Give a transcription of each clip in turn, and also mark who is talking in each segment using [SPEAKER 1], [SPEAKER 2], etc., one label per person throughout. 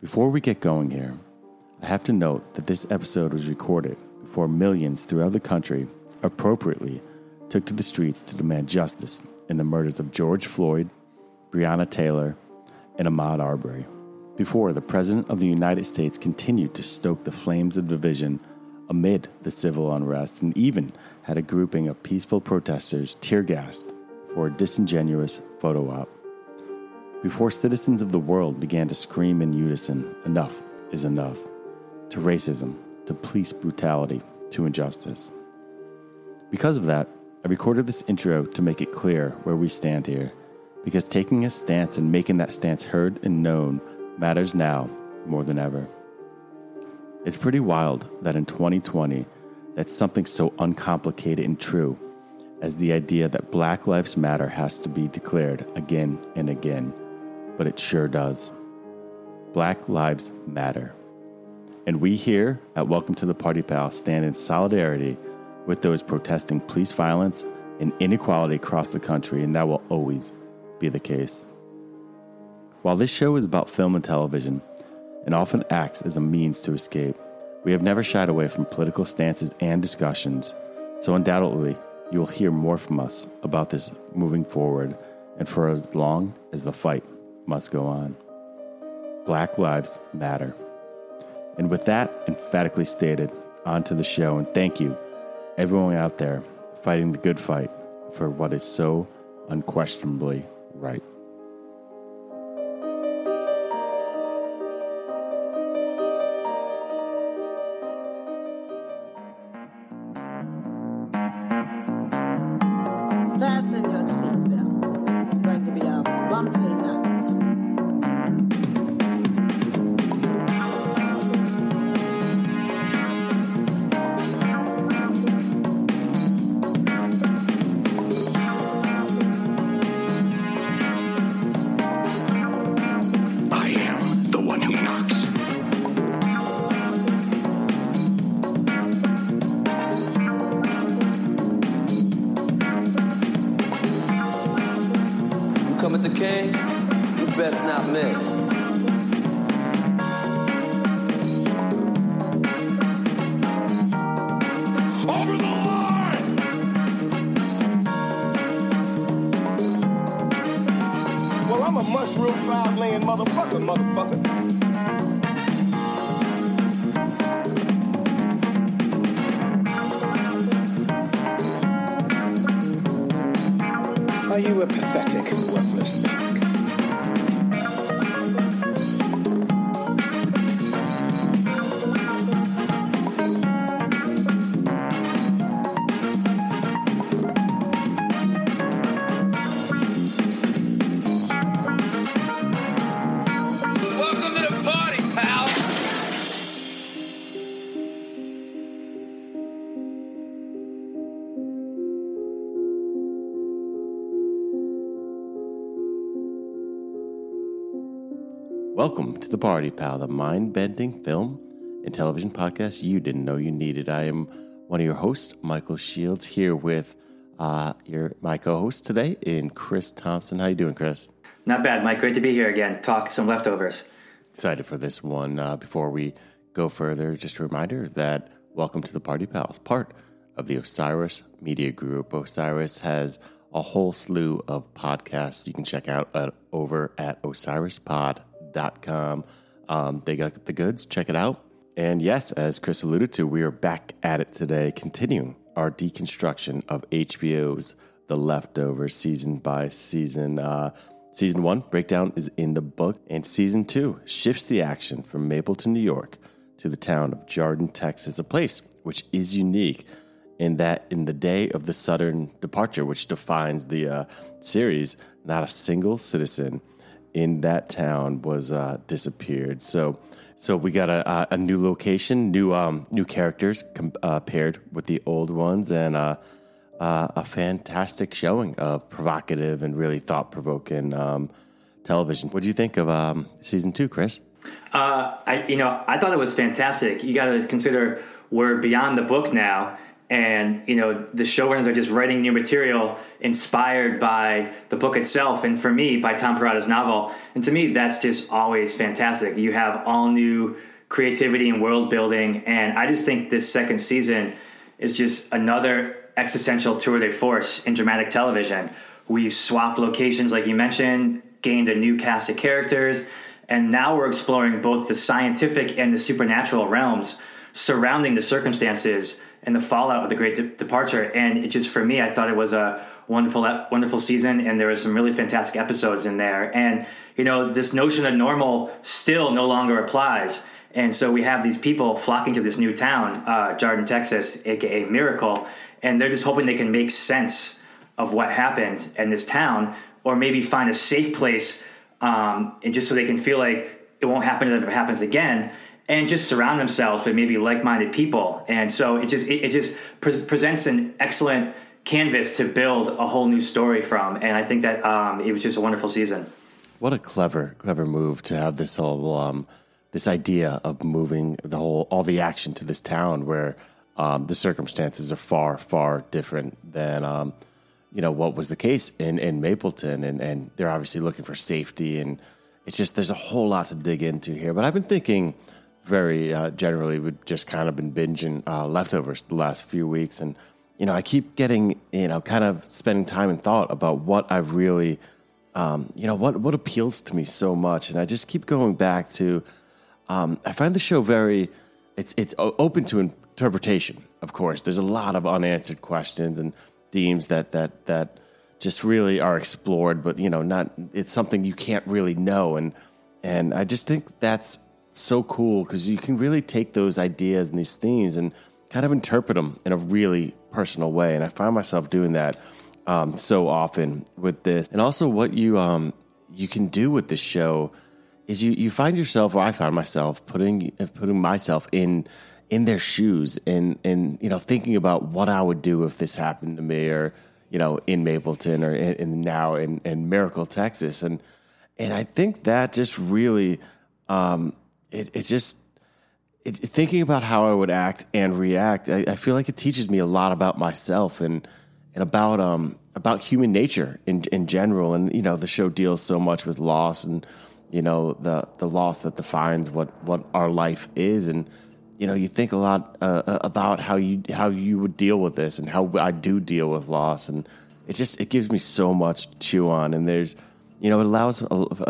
[SPEAKER 1] Before we get going here, I have to note that this episode was recorded before millions throughout the country appropriately took to the streets to demand justice in the murders of George Floyd, Breonna Taylor, and Ahmaud Arbery. Before the President of the United States continued to stoke the flames of division amid the civil unrest and even had a grouping of peaceful protesters tear gassed for a disingenuous photo op. Before citizens of the world began to scream in unison, enough is enough, to racism, to police brutality, to injustice. Because of that, I recorded this intro to make it clear where we stand here, because taking a stance and making that stance heard and known matters now more than ever. It's pretty wild that in 2020, that something so uncomplicated and true as the idea that Black Lives Matter has to be declared again and again but it sure does. Black Lives Matter. And we here at Welcome to the Party Pal stand in solidarity with those protesting police violence and inequality across the country, and that will always be the case. While this show is about film and television, and often acts as a means to escape, we have never shied away from political stances and discussions, so undoubtedly you will hear more from us about this moving forward and for as long as the fight must go on. Black Lives Matter. And with that emphatically stated, on to the show, and thank you, everyone out there fighting the good fight for what is so unquestionably right. Welcome to the Party Pal, the mind bending film and television podcast you didn't know you needed. I am one of your hosts, Michael Shields, here with uh, your my co-host today, in Chris Thompson. How you doing, Chris?
[SPEAKER 2] Not bad, Mike. Great to be here again. Talk some leftovers.
[SPEAKER 1] Excited for this one. Uh, before we go further, just a reminder that Welcome to the Party Pals, part of the Osiris Media Group. Osiris has a whole slew of podcasts you can check out at, over at OsirisPod.com com. Um, they got the goods. Check it out. And yes, as Chris alluded to, we are back at it today, continuing our deconstruction of HBO's The Leftovers season by season. Uh, season one breakdown is in the book, and season two shifts the action from Mapleton, New York, to the town of Jarden, Texas, a place which is unique in that in the day of the Sudden departure, which defines the uh, series, not a single citizen in that town was uh, disappeared. So, so we got a, a new location, new um, new characters com- uh, paired with the old ones, and uh, uh a fantastic showing of provocative and really thought provoking um, television. What do you think of um, season two, Chris?
[SPEAKER 2] Uh, I you know I thought it was fantastic. You got to consider we're beyond the book now, and you know the showrunners are just writing new material inspired by the book itself and for me by tom perrotta's novel. And to me that's just always fantastic. You have all new creativity and world building. And i just think this second season is just another existential tour de force in dramatic television. We've swapped locations like you mentioned gained a new cast of characters and now we're exploring both the scientific and the supernatural realms surrounding the circumstances and the fallout of the great de- departure. And it just for me, I thought it was a wonderful, wonderful season, and there was some really fantastic episodes in there. And you know, this notion of normal still no longer applies. And so we have these people flocking to this new town, uh, Jarden, Texas, aka Miracle, and they're just hoping they can make sense of what happened in this town, or maybe find a safe place, um, and just so they can feel like it won't happen to them if it happens again and just surround themselves with maybe like-minded people. And so it just it, it just pre- presents an excellent canvas to build a whole new story from. And I think that um, it was just a wonderful season.
[SPEAKER 1] What a clever, clever move to have this whole um, this idea of moving the whole all the action to this town where um, the circumstances are far, far different than um, you know what was the case in in Mapleton, and and they're obviously looking for safety, and it's just there's a whole lot to dig into here. But I've been thinking very uh, generally we've just kind of been binging uh, leftovers the last few weeks. And you know i keep getting you know kind of spending time and thought about what i've really um, you know what what appeals to me so much. And i just keep going back to um, i find the show very it's it's open to interpretation of course. There's a lot of unanswered questions and themes that that that just really are explored but you know not it's something you can't really know. And and i just think that's so cool because you can really take those ideas and these themes and kind of interpret them in a really personal way. And I find myself doing that um, so often with this. And also, what you um, you can do with this show is you you find yourself, or I find myself putting putting myself in in their shoes and and you know thinking about what I would do if this happened to me, or you know in Mapleton, or in, in now in, in Miracle, Texas, and and I think that just really um, it, it's just it, thinking about how I would act and react. I, I, feel like it teaches me a lot about myself and and about um about human nature in in general. And you know, the show deals so much with loss and you know the the loss that defines what what our life is and you know you think a lot uh, uh about how you how you would deal with this and how I do deal with loss and it just it gives me so much to chew on and there's you know it allows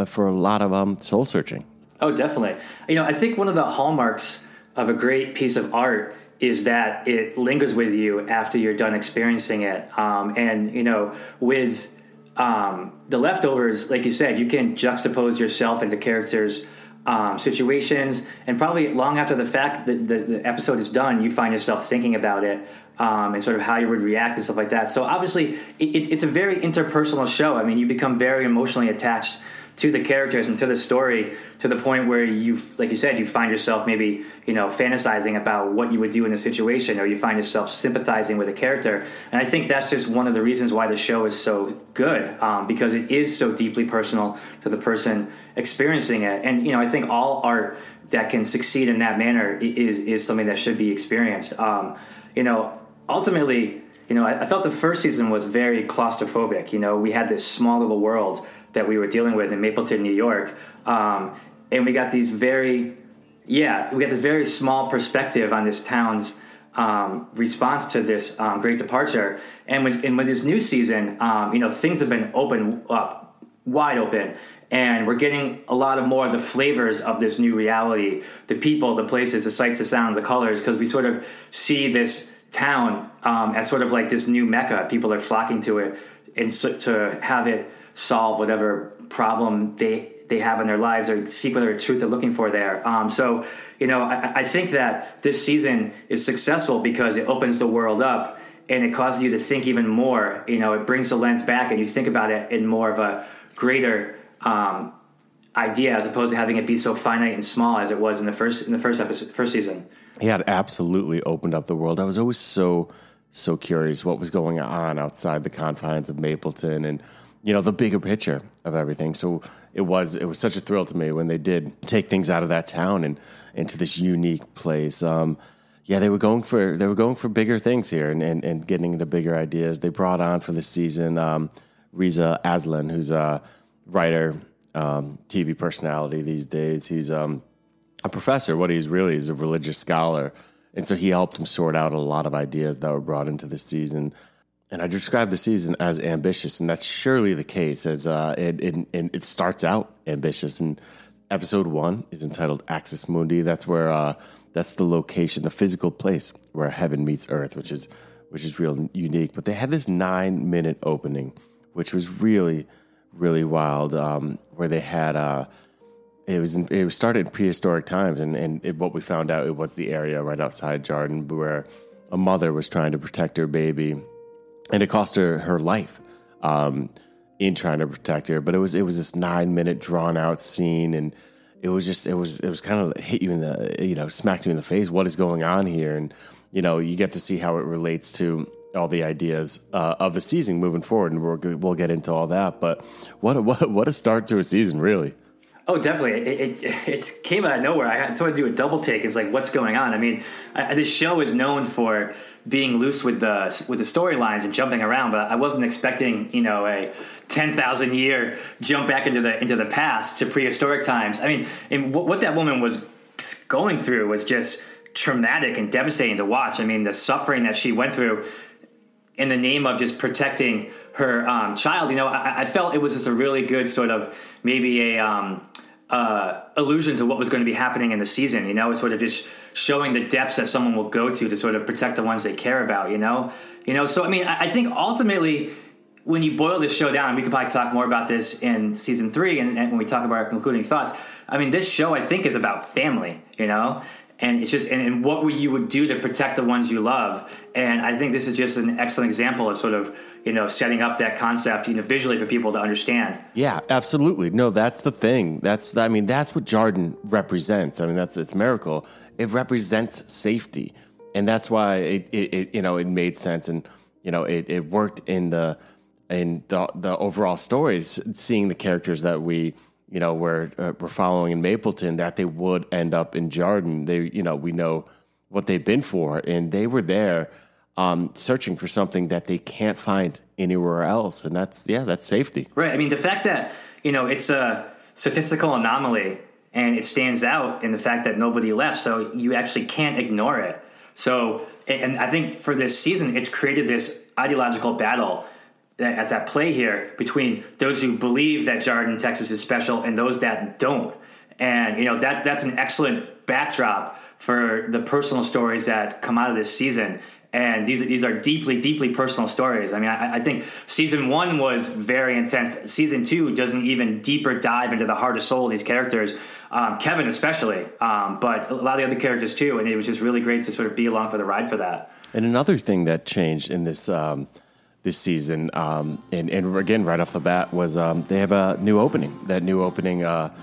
[SPEAKER 1] for a lot of um soul searching
[SPEAKER 2] Oh, definitely. You know, I think one of the hallmarks of a great piece of art is that it lingers with you after you're done experiencing it. Um, and, you know, with um, the leftovers, like you said, you can juxtapose yourself into the characters' um, situations, and probably long after the fact that the, the, episode is done, you find yourself thinking about it um, and sort of how you would react and stuff like that. So obviously, it, it's a very interpersonal show. I mean, you become very emotionally attached to the characters and to the story to the point where you like you said you find yourself maybe you know fantasizing about what you would do in a situation or you find yourself sympathizing with a character. And i think that's just one of the reasons why the show is so good um, because it is so deeply personal to the person experiencing it. And you know i think all art that can succeed in that manner is is something that should be experienced. Um, you know ultimately you know I, I felt the first season was very claustrophobic you know we had this small little world that we were dealing with in Mapleton, New York. Um, and we got these very, yeah, we got this very small perspective on this town's um, response to this um, great departure. And with, and with this new season, um, you know, things have been open up, wide open. And we're getting a lot of more of the flavors of this new reality the people, the places, the sights, the sounds, the colors, because we sort of see this town um, as sort of like this new mecca. People are flocking to it and so, to have it solve whatever problem they they have in their lives or seek whatever truth they're looking for there. Um, so, you know, I, I, think that this season is successful because it opens the world up and it causes you to think even more. You know, it brings the lens back and you think about it in more of a greater um, idea as opposed to having it be so finite and small as it was in the first in the first episode, first season.
[SPEAKER 1] Yeah, it absolutely opened up the world. I was always so so curious what was going on outside the confines of Mapleton and you know the bigger picture of everything. So it was it was such a thrill to me when they did take things out of that town and into this unique place. Um, yeah, they were going for they were going for bigger things here and, and, and getting into bigger ideas. They brought on for this season um, Reza Aslan, who's a writer, um, TV personality these days. He's um, a professor. What he's really is a religious scholar, and so he helped him sort out a lot of ideas that were brought into the season. And I describe the season as ambitious, and that's surely the case. As uh, it, it, it starts out ambitious, and episode one is entitled Axis Mundi. That's where uh, that's the location, the physical place where heaven meets earth, which is which is real unique. But they had this nine minute opening, which was really really wild. Um, where they had uh, it was it was started in prehistoric times, and and it, what we found out it was the area right outside Jarden where a mother was trying to protect her baby, and it cost her her life. Um, in trying to protect her, but it was it was this nine minute drawn out scene, and it was just it was it was kind of hit you in the you know smacked you in the face. What is going on here? And you know you get to see how it relates to all the ideas uh, of the season moving forward, and we'll we'll get into all that. But what a, what what a start to a season, really.
[SPEAKER 2] Oh, definitely. It, it, it, came out of nowhere. I had to do a double take. It's like, what's going on? I mean, I, this show is known for being loose with the with the storylines and jumping around, but I wasn't expecting, you know, a ten thousand year jump back into the into the past to prehistoric times. I mean, and what, what that woman was going through was just traumatic and devastating to watch. I mean, the suffering that she went through in the name of just protecting her um, child. You know, I, I, felt it was just a really good sort of maybe a um, uh, allusion to what was going to be happening in the season. You know, it's sort of just showing the depths that someone will go to to sort of protect the ones they care about. You know, you know. So I mean, I, I think ultimately. When you boil this show down, we could probably talk more about this in season three, and, and when we talk about our concluding thoughts. I mean, this show I think is about family, you know, and it's just and, and, what you would do to protect the ones you love? And i think this is just an excellent example of sort of you know setting up that concept you know visually for people to understand.
[SPEAKER 1] Yeah absolutely. No that's the thing. That's i mean that's what Jarden represents. I mean that's it's miracle. It represents safety. And that's why it, it, it you know it made sense and you know it, it worked in the in the the overall story seeing the characters that we you know, we're uh, we're following in Mapleton that they would end up in Jarden. They, you know, we know what they've been for, and they were there um, searching for something that they can't find anywhere else, and that's yeah, that's safety.
[SPEAKER 2] Right. I mean, the fact that you know it's a statistical anomaly and it stands out in the fact that nobody left, so you actually can't ignore it. So, and I think for this season, it's created this ideological battle as at play here between those who believe that Jarden, Texas is special and those that don't. And you know that that's an excellent backdrop for the personal stories that come out of this season. And these these are deeply, deeply personal stories. I mean, I, I think season one was very intense. Season two does an even deeper dive into the heart and soul of these characters, um, Kevin especially, um, but a lot of the other characters too. And it was just really great to sort of be along for the ride for that.
[SPEAKER 1] And another thing that changed in this um, this season. Um, and, and, again, right off the bat, was um, they have a new opening. That new opening uh,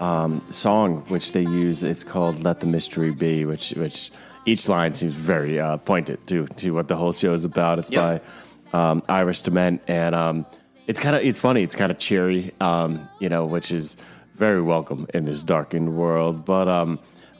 [SPEAKER 1] um, song, which they use, it's called "Let the Mystery Be," which which each line seems very uh, pointed to to what the whole show is about. It's yep. by um, Iris DeMent, and um, it's kind of it's funny. It's kind of cheery, um, you know, which is very welcome in this darkened world. But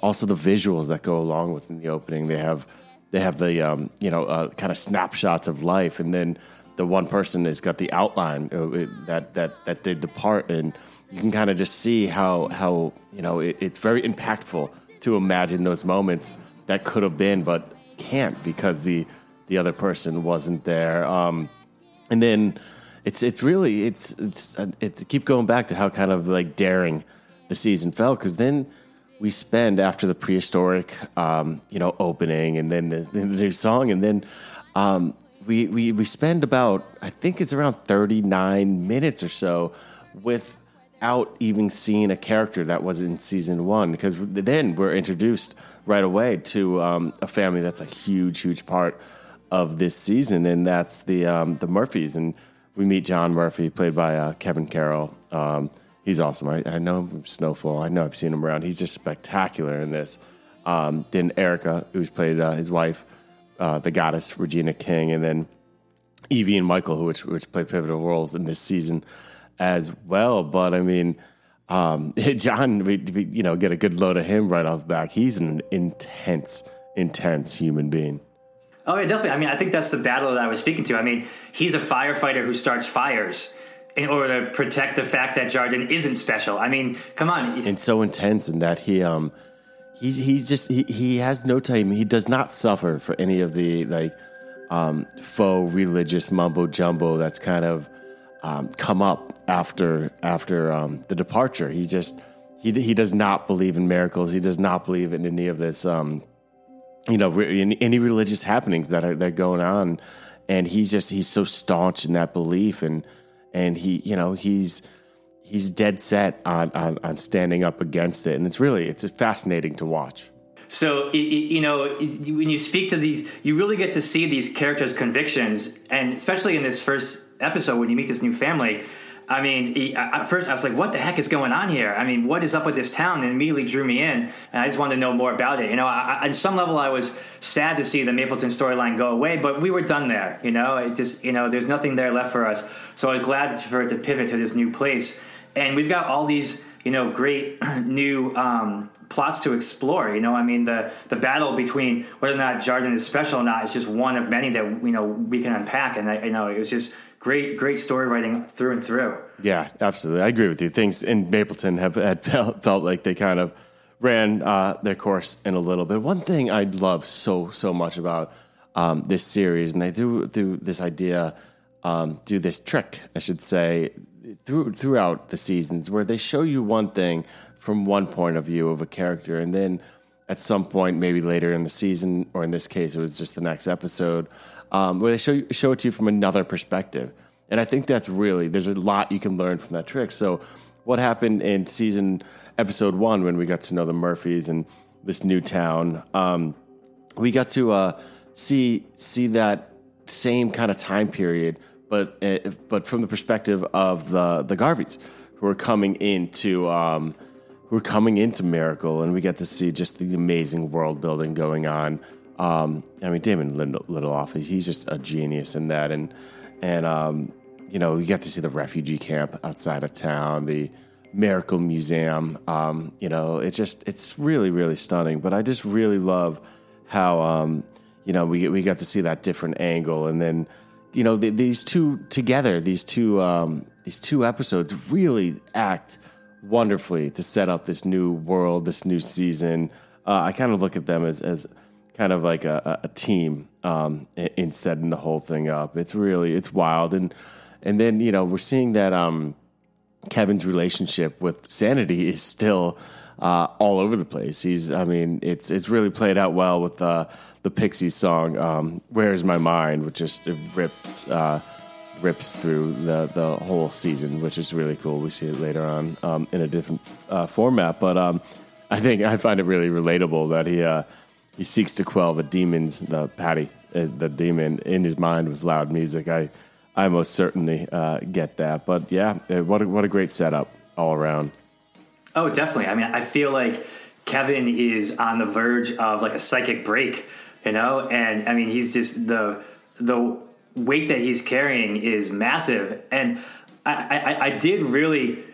[SPEAKER 1] also the visuals that go along with in the opening. They have they have the um, you know uh, kind of snapshots of life, and then the one person has got the outline uh, that that that they depart, and you can kind of just see how how you know it, it's very impactful to imagine those moments that could have been, but can't because the the other person wasn't there. Um, and then it's it's really it's it's uh, it's keep going back to how kind of like daring the season felt because then we spend after the prehistoric, um, you know, opening and then the, the new song, and then um, we, we we spend about I think it's around thirty nine minutes or so without even seeing a character that was in season one. Because then we're introduced right away to um, a family that's a huge huge part of this season, and that's the um, the Murphys, and we meet John Murphy played by uh, Kevin Carroll. He's awesome. I, I know him from Snowfall. I know I've seen him around. He's just spectacular in this. Um, then Erica, who's played uh, his wife, uh, the goddess Regina King, and then Evie and Michael, who which, which played pivotal roles in this season as well. But I mean, um, John, we, we, you know get a good load of him right off the back. He's an intense, intense human being.
[SPEAKER 2] Oh, yeah, definitely. I mean, I think that's the battle that I was speaking to. I mean, he's a firefighter who starts fires in order to protect the fact that Jarden isn't special. I mean, come on.
[SPEAKER 1] And so intense in that he um he's he's just he, he has no time. He does not suffer for any of the like um faux religious mumbo jumbo that's kind of um, come up after after um, the departure. He just he he does not believe in miracles. He does not believe in any of this um you know in any religious happenings that are that are going on and he's just he's so staunch in that belief and and he you know he's he's dead set on, on, on standing up against it. And it's really it's fascinating to watch.
[SPEAKER 2] So you know when you speak to these you really get to see these characters convictions. And especially in this first episode when you meet this new family I mean, at first I was like, "What the heck is going on here?" I mean, what is up with this town? And immediately drew me in, and I just wanted to know more about it. You know, I, on some level, I was sad to see the Mapleton storyline go away, but we were done there. You know, it just you know, there's nothing there left for us. So I was glad for it to pivot to this new place, and we've got all these you know great new um, plots to explore. You know, I mean the the battle between whether or not Jarden is special or not is just one of many that you know we can unpack, and I, you know it was just great, great story writing through and through.
[SPEAKER 1] Yeah, absolutely. I agree with you. Things in Mapleton have had felt, felt like they kind of ran uh, their course in a little bit. One thing I love so so much about um, this series, and they do do this idea, um, do this trick, I should say, through throughout the seasons, where they show you one thing from one point of view of a character, and then at some point, maybe later in the season, or in this case, it was just the next episode, um, where they show show it to you from another perspective. And I think that's really there's a lot you can learn from that trick. So, what happened in season episode one when we got to know the Murphys and this new town? Um, we got to uh, see see that same kind of time period, but uh, but from the perspective of the the Garveys who are coming into. Um, who are coming into Miracle, and we get to see just the amazing world building going on um, I mean, Damon Lindelof, he's just a genius in that, and and um, you know, you get to see the refugee camp outside of town, the Miracle Museum. Um, you know, it's just it's really really stunning. But I just really love how um, you know we we got to see that different angle, and then you know the, these two together, these two um, these two episodes really act wonderfully to set up this new world, this new season. Uh, I kind of look at them as as kind of like a, a team um, in setting the whole thing up. It's really it's wild, and and then you know we're seeing that um, Kevin's relationship with Sanity is still uh, all over the place. He's I mean it's it's really played out well with uh, the Pixies song um, "Where's My Mind," which just rips. Uh, rips through the, the whole season, which is really cool. We see it later on um, in a different uh, format, but um, I think I find it really relatable that he uh, he seeks to quell the demons, the Patti, uh, the demon in his mind with loud music. I, I most certainly uh, get that. But yeah, uh, what a, what a great setup all around.
[SPEAKER 2] Oh, definitely. I mean, I feel like Kevin is on the verge of like a psychic break, you know, and I mean, he's just the the weight that he's carrying is massive, and I, I, I did really.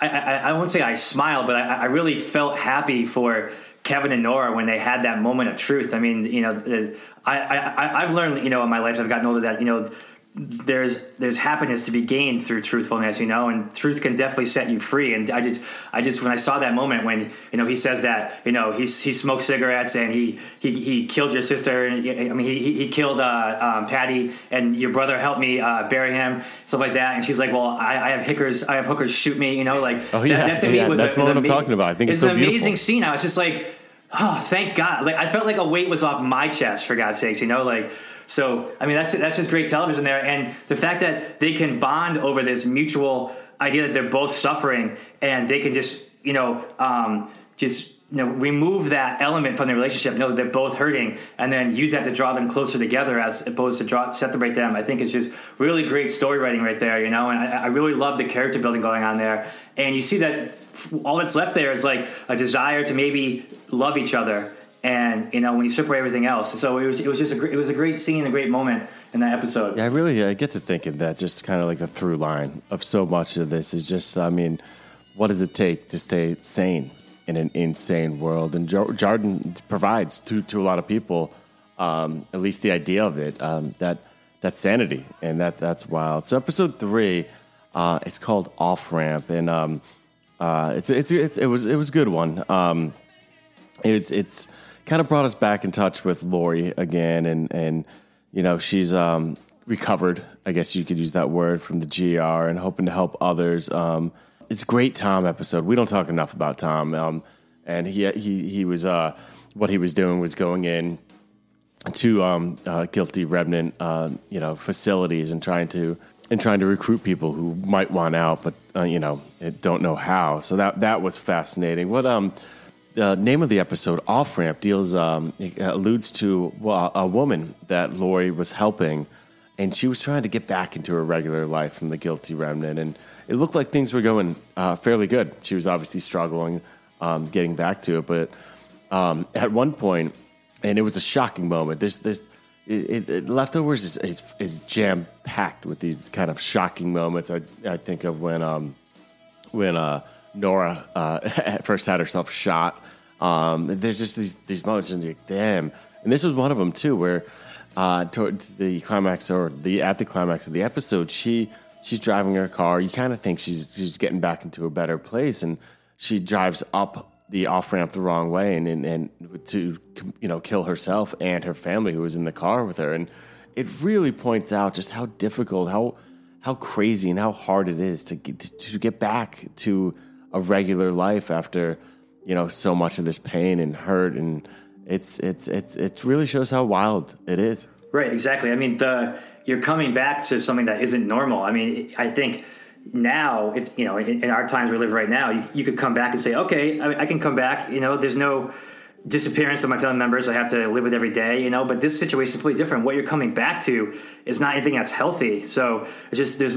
[SPEAKER 2] I, I, I, won't say I smiled, but I, I really felt happy for Kevin and Nora when they had that moment of truth. I mean, you know, I, I I've learned, you know, in my life I've gotten older that you know there's there's happiness to be gained through truthfulness, you know, and truth can definitely set you free. And I just I just when I saw that moment when you know he says that you know he he smoked cigarettes and he he, he killed your sister and I mean he he killed uh, um, Patti and your brother helped me uh, bury him stuff like that. And she's like, well, I, I, have hookers I have hookers shoot me, you know, like
[SPEAKER 1] oh yeah, that, that to yeah, me was that's a, what I'm talking about. I think it's, it's
[SPEAKER 2] an
[SPEAKER 1] so
[SPEAKER 2] amazing scene. I was just like, oh, thank God! Like I felt like a weight was off my chest for God's sakes, you know, like so, I mean, that's that's just great television there, and the fact that they can bond over this mutual idea that they're both suffering, and they can just you know um, just you know remove that element from the relationship, know that they're both hurting, and then use that to draw them closer together as opposed to draw separate them. I think it's just really great story writing right there, you know, and I, I really love the character building going on there, and you see that all that's left there is like a desire to maybe love each other and you know when you strip away everything else. So it was it was just a it was a great scene, a great moment in that episode.
[SPEAKER 1] Yeah, I really I get to thinking that just kind of like the through line of so much of this is just I mean, what does it take to stay sane in an insane world, and Jarden provides to to a lot of people um, at least the idea of it um, that that's sanity, and that that's wild. So episode three, uh, it's called Off Ramp, and um, uh, it's, it's, it's it was it was a good one. Um, it's it's kind of brought us back in touch with Laurie again, and and you know she's um, recovered. I guess you could use that word from the GR, and hoping to help others. Um, it's great Tom episode. We don't talk enough about Tom, um, and he he he was uh, what he was doing was going in to um, uh, guilty remnant, uh, you know, facilities and trying to and trying to recruit people who might want out, but uh, you know, don't know how. So that that was fascinating. What um, the name of the episode, Off Ramp, deals um, alludes to a woman that Laurie was helping, and she was trying to get back into her regular life from the guilty remnant, and it looked like things were going uh, fairly good. She was obviously struggling um, getting back to it, but um, at one point and it was a shocking moment. This this it, it, leftovers is, is, is jam packed with these kind of shocking moments. I I think of when um when uh Nora uh, first had herself shot. Um, there's just these these moments and you're like damn, and this was one of them too, where uh, toward the climax or the at the climax of the episode, she she's driving her car. You kind of think she's she's getting back into a better place, and she drives up the off ramp the wrong way and, and, and to you know kill herself and her family who was in the car with her and it really points out just how difficult how how crazy and how hard it is to get to, to get back to a regular life after you know so much of this pain and hurt. And it's it's it's it really shows how wild it is.
[SPEAKER 2] Right exactly. I mean the you're coming back to something that isn't normal. I mean i think now it's you know in, in, our times we live right now you, you, could come back and say okay I, I, can come back. You know there's no disappearance of my family members. I have to live with every day you know but this situation is completely different. What you're coming back to is not anything that's healthy. So it's just there's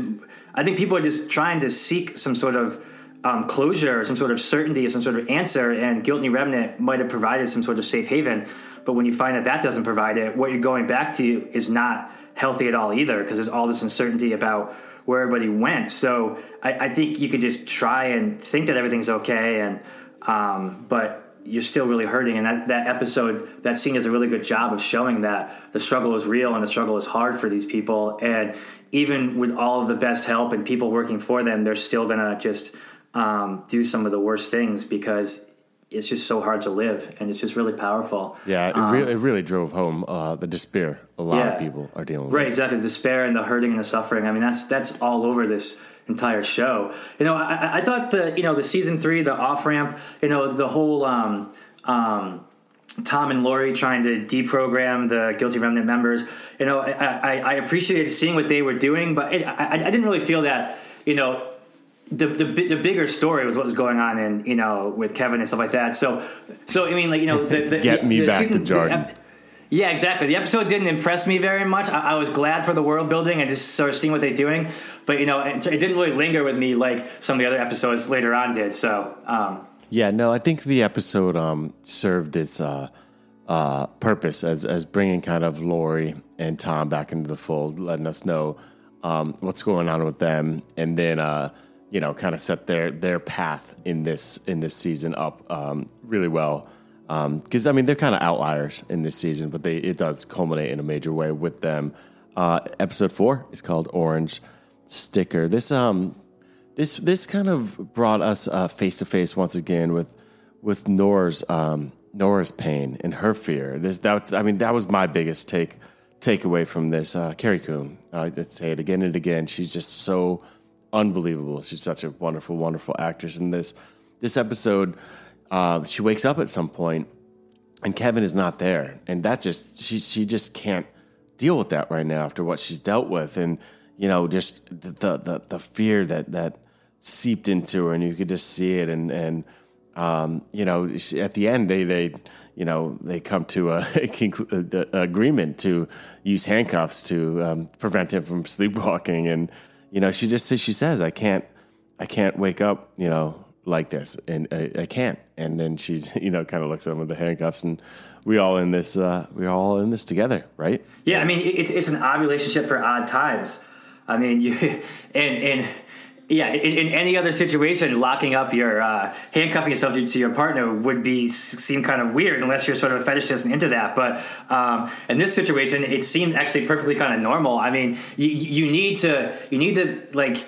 [SPEAKER 2] i think people are just trying to seek some sort of um, closure or some sort of certainty or some sort of answer and guilty remnant might have provided some sort of safe haven but when you find that that doesn't provide it what you're going back to is not healthy at all either because there's all this uncertainty about where everybody went. So I, I, think you can just try and think that everything's okay, and um, but you're still really hurting. And that, that episode, that scene does a really good job of showing that the struggle is real and the struggle is hard for these people. And even with all of the best help and people working for them, they're still gonna just um, do some of the worst things because it's just so hard to live and it's just really powerful.
[SPEAKER 1] Yeah, it, um, really, it really drove home uh, the despair a lot yeah, of people are dealing with.
[SPEAKER 2] Right, exactly. The despair and the hurting and the suffering. I mean, that's that's all over this entire show. You know, I, I thought the you know the season three, the off ramp, you know, the whole. Um, um, Tom and Laurie trying to deprogram the guilty remnant members. You know, I, I, I appreciated seeing what they were doing, but it, I, I didn't really feel that. You know, the, the the bigger story was what was going on in you know with Kevin and stuff like that. So so I mean like you know the, the,
[SPEAKER 1] get me
[SPEAKER 2] the
[SPEAKER 1] back season, to Jarden.
[SPEAKER 2] yeah, exactly. The episode didn't impress me very much. I, I, was glad for the world building and just sort of seeing what they're doing, but you know it, it, didn't really linger with me like some of the other episodes later on did. So um,
[SPEAKER 1] yeah, no, I think the episode um, served its uh, uh, purpose as as bringing kind of Laurie and Tom back into the fold, letting us know um, what's going on with them, and then. Uh, you know, kind of set their their path in this in this season up um, really well. Because um, I mean, they're kind of outliers in this season, but they it does culminate in a major way with them. Uh, episode four is called Orange Sticker. This um this this kind of brought us face to face once again with with Nora's um, Nora's pain and her fear. This that I mean that was my biggest take takeaway from this. Uh, Carrie Coon, I say it again and again. She's just so unbelievable. She's such a wonderful, wonderful actress. In this this episode, uh, she wakes up at some point, and Kevin is not there, and that just she she just can't deal with that right now after what she's dealt with, and you know just the the the fear that that seeped into her, and you could just see it, and and um, you know at the end they they you know they come to a, a agreement to use handcuffs to um, prevent him from sleepwalking and you know, she just she says, "I can't, I can't wake up, you know, like this, and I, I can't." And then she's, you know, kind of looks at him with the handcuffs, and we all in this, uh, we all in this together, right?
[SPEAKER 2] Yeah, I mean, it's it's an odd relationship for odd times. I mean, you and and yeah, in, in, any other situation, locking up your uh, handcuffing yourself to, to, your partner would be seem kind of weird unless you're sort of a fetishist and into that. But um, in this situation, it seemed actually perfectly kind of normal. I mean, you, you need to you need to like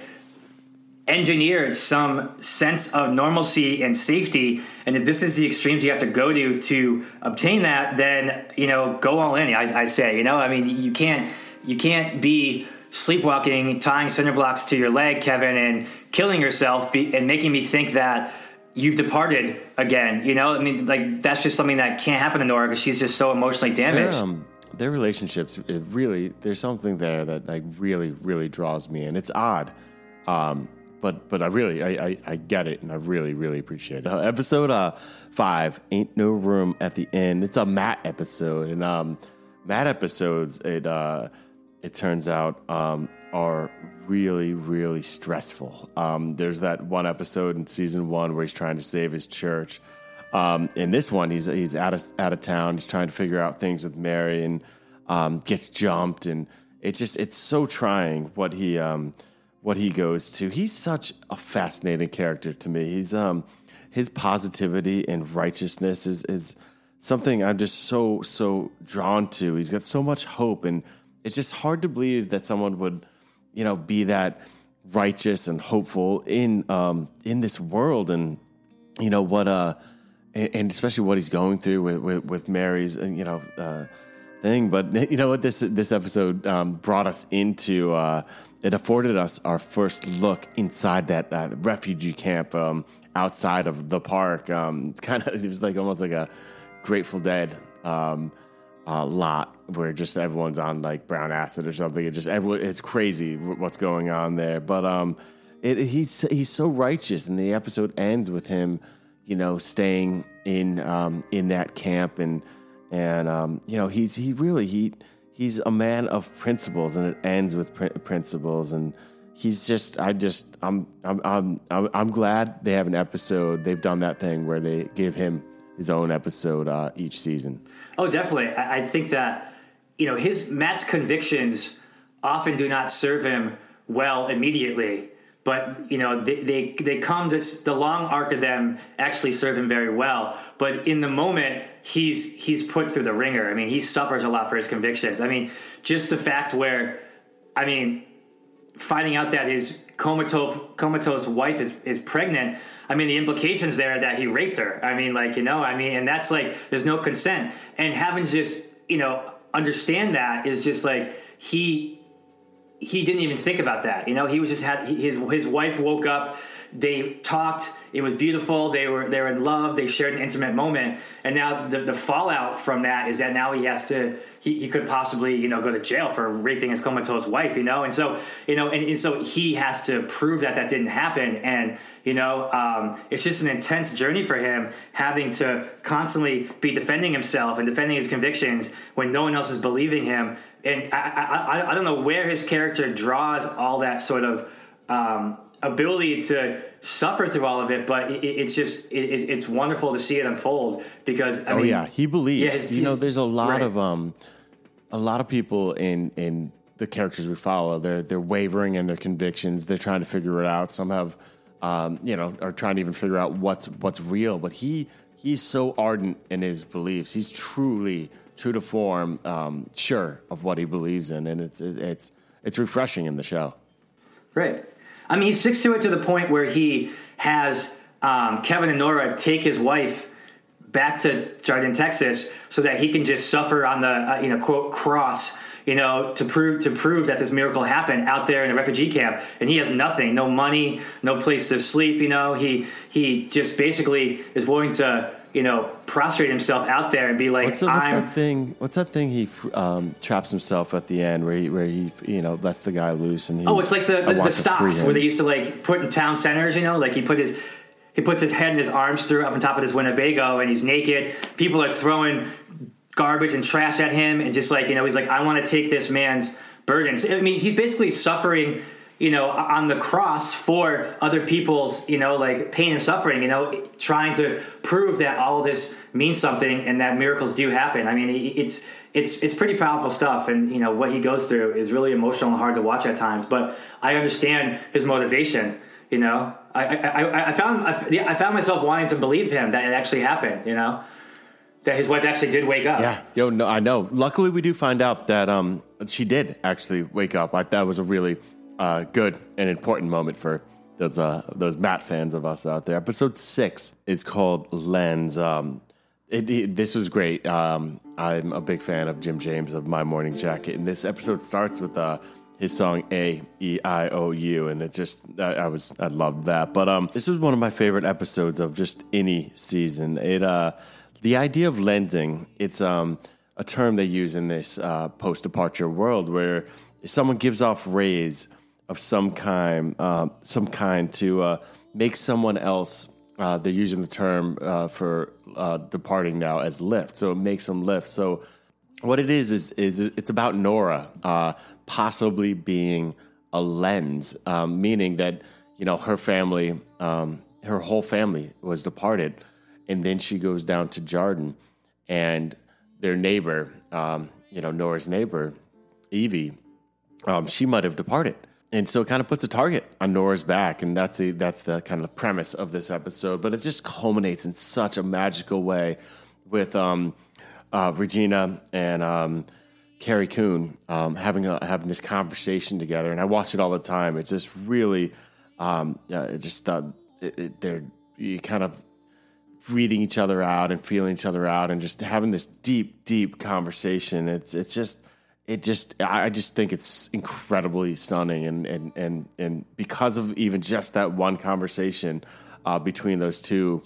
[SPEAKER 2] engineer some sense of normalcy and safety. And if this is the extremes you have to go to to obtain that, then you know go all in. I, I say, you know, I mean, you can't you can't be sleepwalking, tying cinder blocks to your leg, Kevin, and killing yourself be, and making me think that you've departed again. You know, I mean, like that's just something that can't happen to Nora because she's just so emotionally damaged.
[SPEAKER 1] Their, um, their relationships, it really, there's something there that like really, really draws me, and it's odd. Um, but but I really I, I, I, get it and I really really appreciate it. Uh, episode uh five ain't no room at the Inn. It's a Matt episode and um Matt episodes it uh it turns out, um, are really, really stressful. Um, there's that one episode in season one where he's trying to save his church. Um, in this one, he's he's out of out of town. He's trying to figure out things with Mary and um, gets jumped, and it's just it's so trying what he um, what he goes to. He's such a fascinating character to me. He's um, his positivity and righteousness is is something I'm just so so drawn to. He's got so much hope and it's just hard to believe that someone would, you know, be that righteous and hopeful in um, in this world, and you know what, uh, and especially what he's going through with with, with Mary's, uh, you know, uh, thing. But you know what, this this episode um, brought us into. Uh, it afforded us our first look inside that uh, refugee camp um, outside of the park. Um, kind of, it was like almost like a Grateful Dead. Um, uh, lot where just everyone's on like brown acid or something. It just everyone it's crazy what's going on there. But um, it, he's he's so righteous, and the episode ends with him, you know, staying in um in that camp and and um you know he's he really he he's a man of principles, and it ends with pr- principles and. He's just, I just, I'm, I'm, I'm, I'm glad they have an episode. They've done that thing where they give him his own episode uh, each season.
[SPEAKER 2] Oh, definitely. I, think that you know his Matt's convictions often do not serve him well immediately, but you know they they, they come to the long arc of them actually serve him very well. But in the moment, he's he's put through the ringer. I mean, he suffers a lot for his convictions. I mean, just the fact where, I mean, finding out that his comatose comatose wife is is pregnant I mean, the implications there that he raped her. I mean, like, you know, I mean, and that's like, there's no consent. And having just, you know, understand that is just like, he, he didn't even think about that. You know, he was just had his his wife woke up they talked. It was beautiful. They were they were in love. They shared an intimate moment. And now the, the fallout from that is that now he has to he, he could possibly you know go to jail for raping his comatose wife. You know, and so you know and, and so he has to prove that that didn't happen. And you know, um, it's just an intense journey for him having to constantly be defending himself and defending his convictions when no one else is believing him. And I I, I don't know where his character draws all that sort of um, ability to suffer through all of it, but it, it's just it, it's wonderful to see it unfold because I
[SPEAKER 1] oh
[SPEAKER 2] mean,
[SPEAKER 1] yeah, he believes. Yeah, you know, there's a lot right. of um, a lot of people in in the characters we follow. They're they're wavering in their convictions. They're trying to figure it out. Some have, um, you know, are trying to even figure out what's what's real. But he he's so ardent in his beliefs. He's truly true to form, um, sure of what he believes in, and it's it's it's refreshing in the show.
[SPEAKER 2] Right. I mean, he sticks to it to the point where he has um, Kevin and Nora take his wife back to Jarden, Texas, so that he can just suffer on the uh, you know quote cross you know, to prove to prove that this miracle happened out there in a refugee camp, and he has nothing, no money, no place to sleep. You know, he he just basically is willing to you know, prostrate himself out there and be like,
[SPEAKER 1] what's, what's that thing? What's that thing he um, traps himself at the end where he, where he, you know, lets the guy loose and
[SPEAKER 2] oh, it's like the the, the stocks where they used to like put in town centers. You know, like he put his he puts his head and his arms through up on top of his Winnebago and he's naked. People are throwing garbage and trash at him and just like you know, he's like, I want to take this man's burdens. I mean, he's basically suffering you know, on the cross for other people's, you know, like pain and suffering, you know, trying to prove that all this means something and that miracles do happen. I mean, it's it's it's pretty powerful stuff, and you know what he goes through is really emotional and hard to watch at times. But I understand his motivation You know, I I, I, found I, I found myself wanting to believe him that it actually happened. You know, that his wife actually did wake up.
[SPEAKER 1] Yeah, yo, no, I know. Luckily, we do find out that um she did actually wake up. I, that was a really uh, good and important moment for those uh, those Matt fans of us out there. Episode six is called Lens. Um, it, it, this was great. Um, I'm a big fan of Jim James of My Morning Jacket, and this episode starts with uh, his song A E I O U, and it just I, I, was I loved that. But um, this was one of my favorite episodes of just any season. It uh, the idea of lensing it's um a term they use in this uh, post departure world where someone gives off rays of some kind, uh, some kind to uh, make someone else. Uh, they're using the term uh, for uh, departing now as lift, so it makes them lift. So what it is is is it's about Nora uh, possibly being a lens, um, meaning that you know her family, um, her whole family was departed, and then she goes down to Jarden, and their neighbor, um, you know Nora's neighbor, Evie, um, she might have departed and so it kind of puts a target on Nora's back, and that's the that's the kind of premise of this episode. But it just culminates in such a magical way with um, uh, Regina and um, Carrie Coon um, having a, having this conversation together, and I watch it all the time. It's just really, um, yeah, it just uh, it, it, they're you kind of reading each other out and feeling each other out, and just having this deep, deep conversation. It's it's just it just I just think it's incredibly stunning and and and and because of even just that one conversation uh, between those two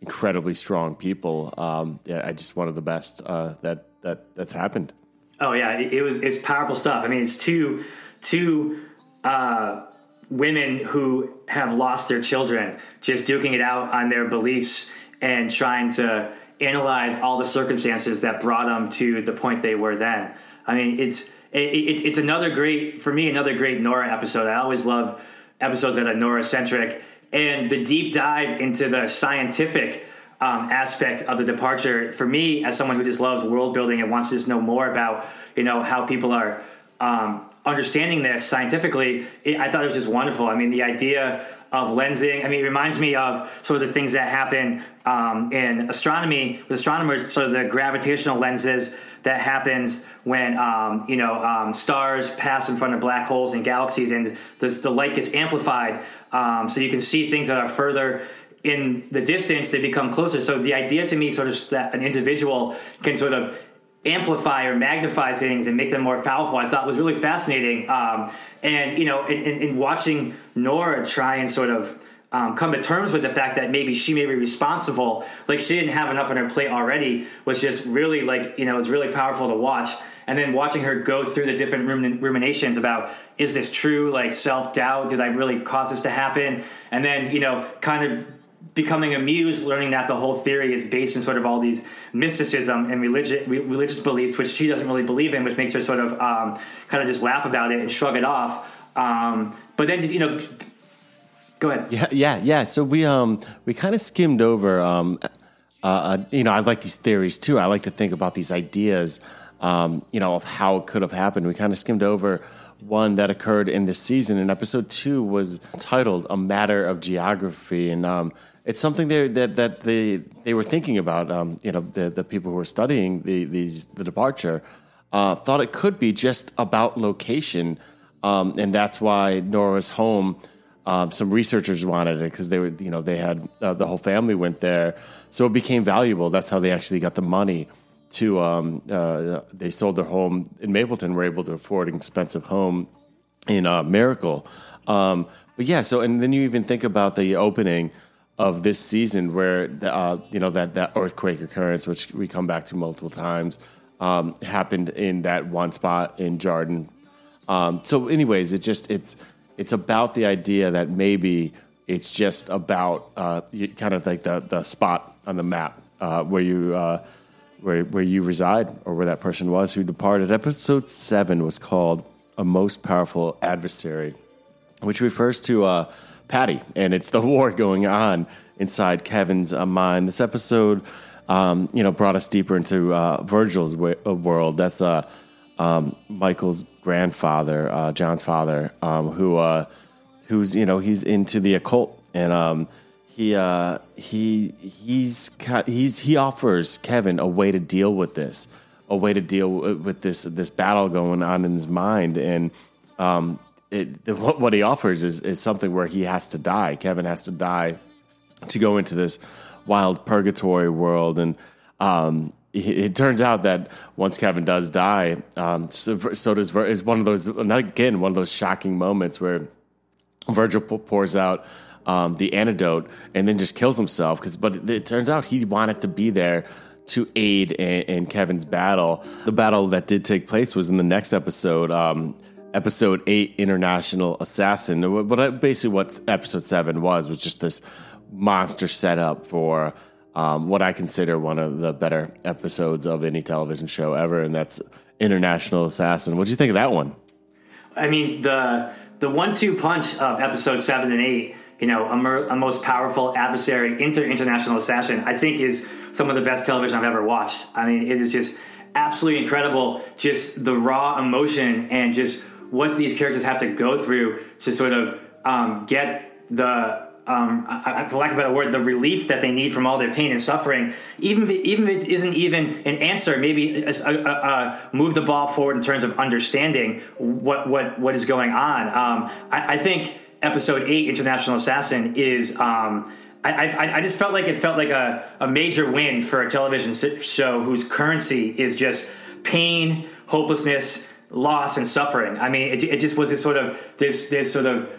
[SPEAKER 1] incredibly strong people, um, yeah, I just one of the best uh, that that that's happened.
[SPEAKER 2] Oh yeah, it, was it's powerful stuff. I mean, it's two two uh, women who have lost their children, just duking it out on their beliefs and trying to analyze all the circumstances that brought them to the point they were then. I mean, it's it, it, it's another great for me, another great Nora episode. I always love episodes that are Nora centric, and the deep dive into the scientific um, aspect of the departure. For me, as someone who just loves world building and wants to just know more about you know how people are. Um, understanding this scientifically, it, I thought it was just wonderful. I mean, the idea of lensing. I mean, it reminds me of sort of the things that happen um, in astronomy with astronomers. Sort of the gravitational lenses that happens when um, you know um, stars pass in front of black holes and galaxies, and the, the light gets amplified, um, so you can see things that are further in the distance. They become closer. So the idea to me, sort of, that an individual can sort of amplify or magnify things and make them more powerful i thought was really fascinating um, and you know in, in, in, watching nora try and sort of um, come to terms with the fact that maybe she may be responsible. Like she didn't have enough on her plate already was just really like you know it's really powerful to watch. And then watching her go through the different ruminations about is this true? Like self-doubt did i really cause this to happen? And then you know kind of becoming amused learning that the whole theory is based in sort of all these mysticism and religious religious beliefs, which she doesn't really believe in, which makes her sort of um, kind of just laugh about it and shrug it off. Um, but then, just, you know, go ahead.
[SPEAKER 1] Yeah, yeah, yeah. So we um we kind of skimmed over. Um, uh, uh, you know, I like these theories too. I like to think about these ideas. Um, you know, of how it could have happened. We kind of skimmed over one that occurred in this season, and episode two was titled "A Matter of Geography," and um, it's something that that they they were thinking about. Um, you know, the the people who were studying the these the departure uh, thought it could be just about location, um, and that's why Nora's home. Um, some researchers wanted it because they were, you know, they had uh, the whole family went there, so it became valuable. That's how they actually got the money to. Um, uh, they sold their home in Mapleton, were able to afford an expensive home in uh, Miracle. Um, but yeah, so and then you even think about the opening of this season where the, uh, you know that that earthquake occurrence, which we come back to multiple times, um, happened in that one spot in Jarden. Um, so, anyways, it just it's it's about the idea that maybe it's just about uh, kind of like the the spot on the map uh, where you uh, where where you reside or where that person was who departed. Episode seven was called "A Most Powerful Adversary," which refers to uh, Patti, and it's the war going on inside Kevin's uh, mind. This episode, um, you know, brought us deeper into uh, Virgil's world. That's um, Michael's grandfather, uh, John's father, um, who uh, who's you know he's into the occult, and um, he uh, he he's he's he offers Kevin a way to deal with this, a way to deal with this this battle going on in his mind, and um, it, what, he offers is is something where he has to die. Kevin has to die to go into this wild purgatory world, and um, it turns out that once Kevin does die, um, so, so, does is one of those again one of those shocking moments where Virgil pours out um, the antidote and then just kills himself. Because but it turns out he wanted to be there to aid in, in, Kevin's battle. The battle that did take place was in the next episode. Um, episode 8 international assassin but basically what episode 7 was was just this monster setup for um, what I consider one of the better episodes of any television show ever, and that's International Assassin. What do you think of that one?
[SPEAKER 2] I mean the the one two punch of episode seven and eight. You know, a, mer- a most powerful adversary into International Assassin. I think is some of the best television I've ever watched. I mean, it is just absolutely incredible. Just the raw emotion and just what these characters have to go through to sort of um, get the um, I, for lack of a better word, the relief that they need from all their pain and suffering, even even if it isn't even an answer, maybe a, a, a move the ball forward in terms of understanding what what what is going on. Um, I, I, think episode eight, International Assassin, is. Um, I, I, I, just felt like it felt like a, a major win for a television show whose currency is just pain, hopelessness, loss, and suffering. I mean, it, it just was this sort of this this sort of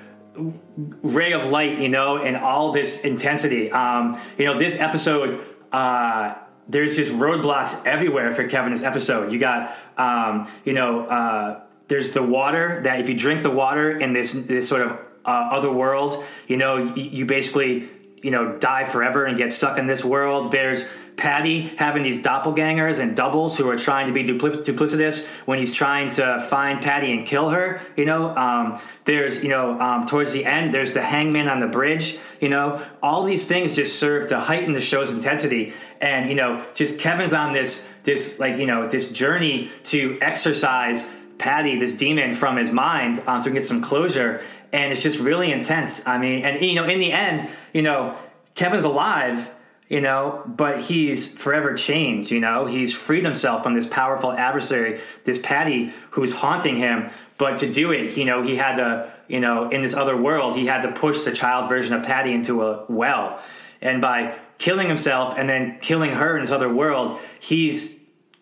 [SPEAKER 2] ray of light, you know, and all this intensity. Um, you know, this episode, uh, there's just roadblocks everywhere for Kevin. This episode, you got, um, you know, uh, there's the water that if you drink the water in this this sort of uh, other world, you know, you basically you know die forever and get stuck in this world. There's Patti having these doppelgangers and doubles who are trying to be duplic- duplicitous when he's trying to find Patti and kill her. You know, um, there's you know um, towards the end there's the hangman on the bridge. You know, all these things just serve to heighten the show's intensity. And you know, just Kevin's on this this like you know this journey to exercise Patti, this demon, from his mind, um, so we can get some closure. And it's just really intense. I mean, and you know, in the end, you know, Kevin's alive you know, but he's forever changed, you know. He's freed himself from this powerful adversary, this Patti who's haunting him. But to do it, you know, he had to, you know, in this other world, he had to push the child version of Patti into a well. And by killing himself and then killing her in this other world, he's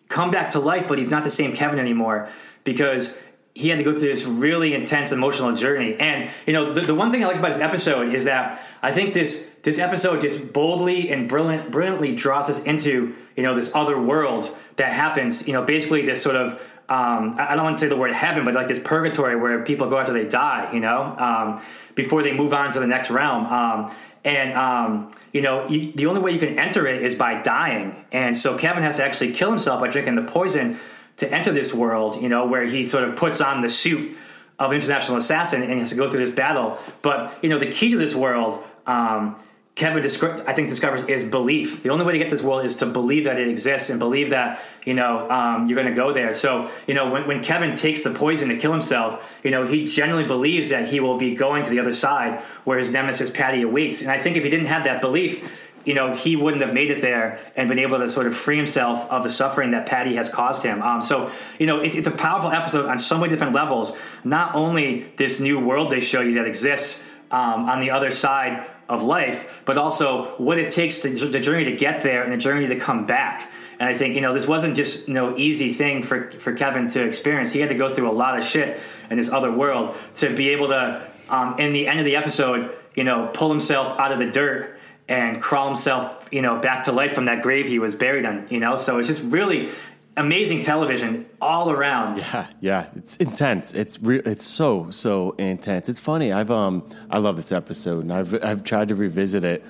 [SPEAKER 2] come back to life, but he's not the same Kevin anymore because he had to go through this really intense emotional journey. And you know, the, the one thing I like about this episode is that I think this this episode just boldly and brilliant, brilliantly draws us into you know this other world that happens. You know, basically this sort of um, I don't want to say the word heaven, but like this purgatory where people go after they die. You know, um, before they move on to the next realm. Um, and um, you know, you, the only way you can enter it is by dying. And so Kevin has to actually kill himself by drinking the poison to enter this world. You know, where he sort of puts on the suit of international assassin and has to go through this battle. But you know, the key to this world um, Kevin, I think, discovers is belief. The only way to get to this world is to believe that it exists and believe that you know um, you're going to go there. So you know when, when Kevin takes the poison to kill himself, you know he generally believes that he will be going to the other side where his nemesis Patti awaits. And I think if he didn't have that belief, you know he wouldn't have made it there and been able to sort of free himself of the suffering that Patti has caused him. Um, so you know it, it's a powerful episode on so many different levels. Not only this new world they show you that exists um, on the other side of life, but also what it takes to the journey to get there and the journey to come back. And I think you know this wasn't just you know easy thing for for Kevin to experience. He had to go through a lot of shit in this other world to be able to, um, in the end of the episode, you know, pull himself out of the dirt and crawl himself, you know, back to life from that grave he was buried in. You know, so it's just really amazing television all around.
[SPEAKER 1] Yeah, yeah, it's intense. It's re- it's so so intense. It's funny. I've um I love this episode, and I've I've tried to revisit it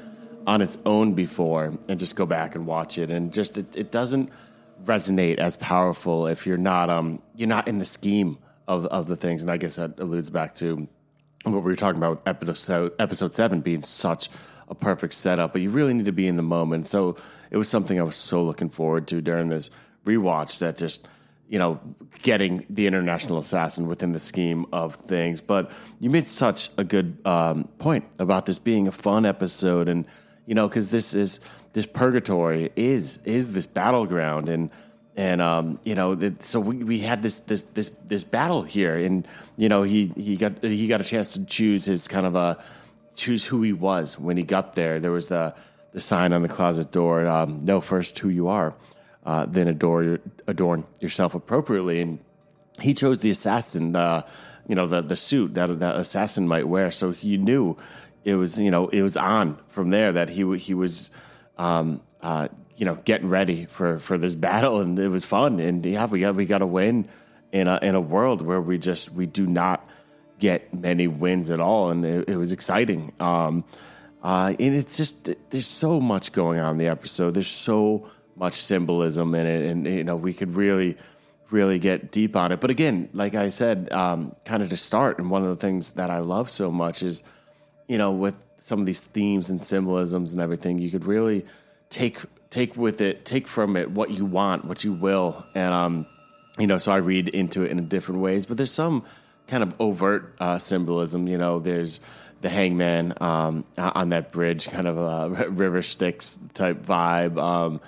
[SPEAKER 1] on its own before and just go back and watch it, and just it, it doesn't resonate as powerful if you're not um you're not in the scheme of of the things, and I guess that alludes back to what we were talking about with episode episode seven being such a perfect setup, but you really need to be in the moment. So it was something I was so looking forward to during this rewatch that just you know, getting the international assassin within the scheme of things. But you made such a good um, point about this being a fun episode, and you know, because this is this purgatory is is this battleground, and and um, you know, so we, we had this this this this battle here, and you know, he he got he got a chance to choose his kind of a choose who he was when he got there. There was the the sign on the closet door, um, "Know first who you are." Uh, then adore adorn yourself appropriately. And he chose the assassin, uh, you know, the the suit that that assassin might wear. So he knew it was you know it was on from there that he he was. Um, uh, you know, getting ready for, for this battle, and it was fun. And yeah, we got we got a win in a in a world where we just we do not get many wins at all, and it, it was exciting. Um, uh, and it's just there's so much going on in the episode. There's so much symbolism in it, and you know we could really, really get deep on it. But again, like I said, um, kind of to start, and one of the things that I love so much is, you know, with some of these themes and symbolisms and everything, you could really take take with it, take from it what you want, what you will, and um, you know, so I read into it in different ways. But there's some kind of overt uh, symbolism. You know, there's the hangman um, on that bridge, kind of a river Styx type vibe.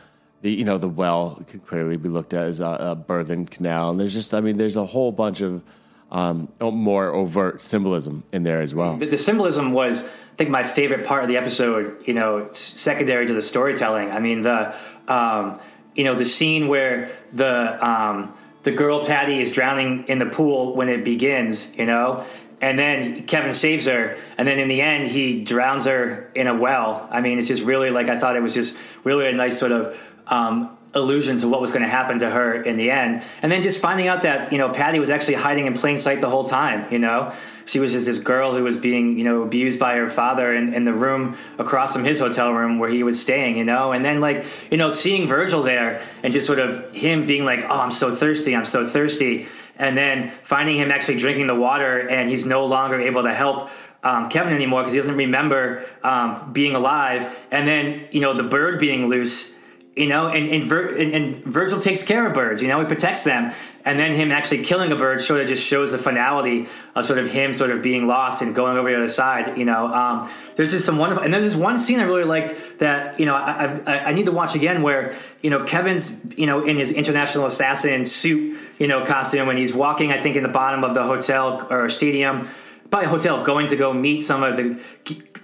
[SPEAKER 1] The you know the well could clearly be looked at as a, a Berthen canal, and there's just I mean there's a whole bunch of um, more overt symbolism in there as well.
[SPEAKER 2] The, the, symbolism was, I think, my favorite part of the episode. You know, secondary to the storytelling. I mean the um, you know the scene where the um, the girl Patti is drowning in the pool when it begins. You know, and then Kevin saves her, and then in the end he drowns her in a well. I mean, it's just really like I thought it was just really a nice sort of um, allusion to what was going to happen to her in the end. And then just finding out that, you know, Patti was actually hiding in plain sight the whole time, you know? She was just this girl who was being, you know, abused by her father in, in the room across from his hotel room where he was staying, you know? And then, like, you know, seeing Virgil there and just sort of him being like, oh, I'm so thirsty, I'm so thirsty. And then finding him actually drinking the water and he's no longer able to help um, Kevin anymore because he doesn't remember um, being alive. And then, you know, the bird being loose you know, and and, Vir- and, and, Virgil takes care of birds. You know, he protects them, and then him actually killing a bird sort of just shows the finality of sort of him sort of being lost and going over the other side. You know, um, there's just some wonderful, and there's this one scene I really liked that you know I, I, I need to watch again where you know Kevin's you know in his international assassin suit you know costume when he's walking I think in the bottom of the hotel or stadium by a hotel going to go meet some of the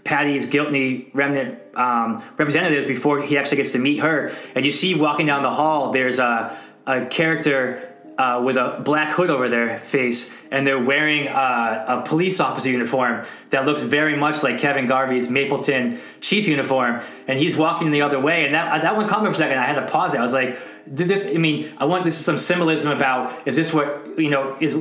[SPEAKER 2] Patti's guilty remnant um, representatives before he actually gets to meet her. And you see walking down the hall, there's a, a character uh, with a black hood over their face, and they're wearing uh, a police officer uniform that looks very much like Kevin Garvey's Mapleton chief uniform. And he's walking the other way, and that that one caught me for a second. I had to pause it. I was like, "Did this? I mean, I want this is some symbolism about is this what you know is."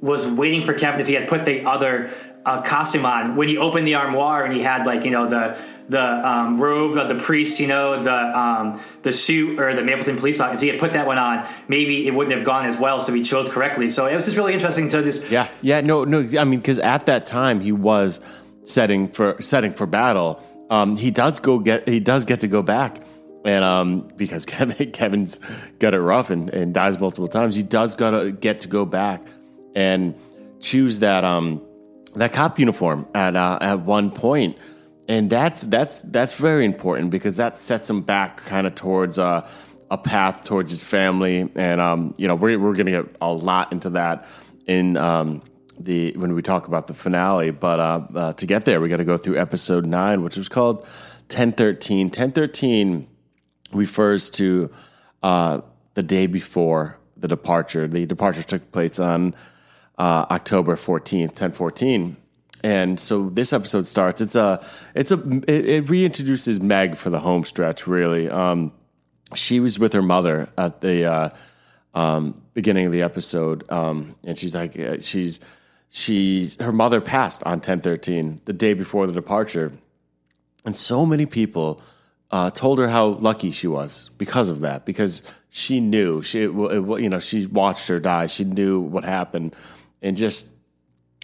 [SPEAKER 2] Was waiting for Kevin if he had put the other uh, costume on when he opened the armoire and he had like you know the the um, robe of the priest, you know the um, the suit or the Mapleton police. Suit if he had put that one on, maybe it wouldn't have gone as well. So he chose correctly. So it was just really interesting to just
[SPEAKER 1] yeah yeah no no I mean because at that time he was setting for setting for battle. Um, he does go get he does get to go back. And um, because Kevin, Kevin's got it rough and, and dies multiple times, he does gotta get to go back and choose that um, that cop uniform at uh, at one point, and that's that's that's very important because that sets him back kind of towards uh, a path towards his family, and um, you know we're we're gonna get a lot into that in um, the when we talk about the finale, but uh, uh to get there, we got to go through episode nine, which was called ten thirteen. Ten thirteen refers to uh, the day before the departure. The departure took place on uh, October 14th, 1014. And so this episode starts. It's a, it's a, it, it reintroduces Meg for the home stretch. Really, um, she was with her mother at the uh, um, beginning of the episode, um, and she's like, uh, she's, she's, her mother passed on ten thirteen, the day before the departure, and so many people uh, told her how lucky she was because of that, because she knew she, it, you know, she watched her die, she knew what happened and just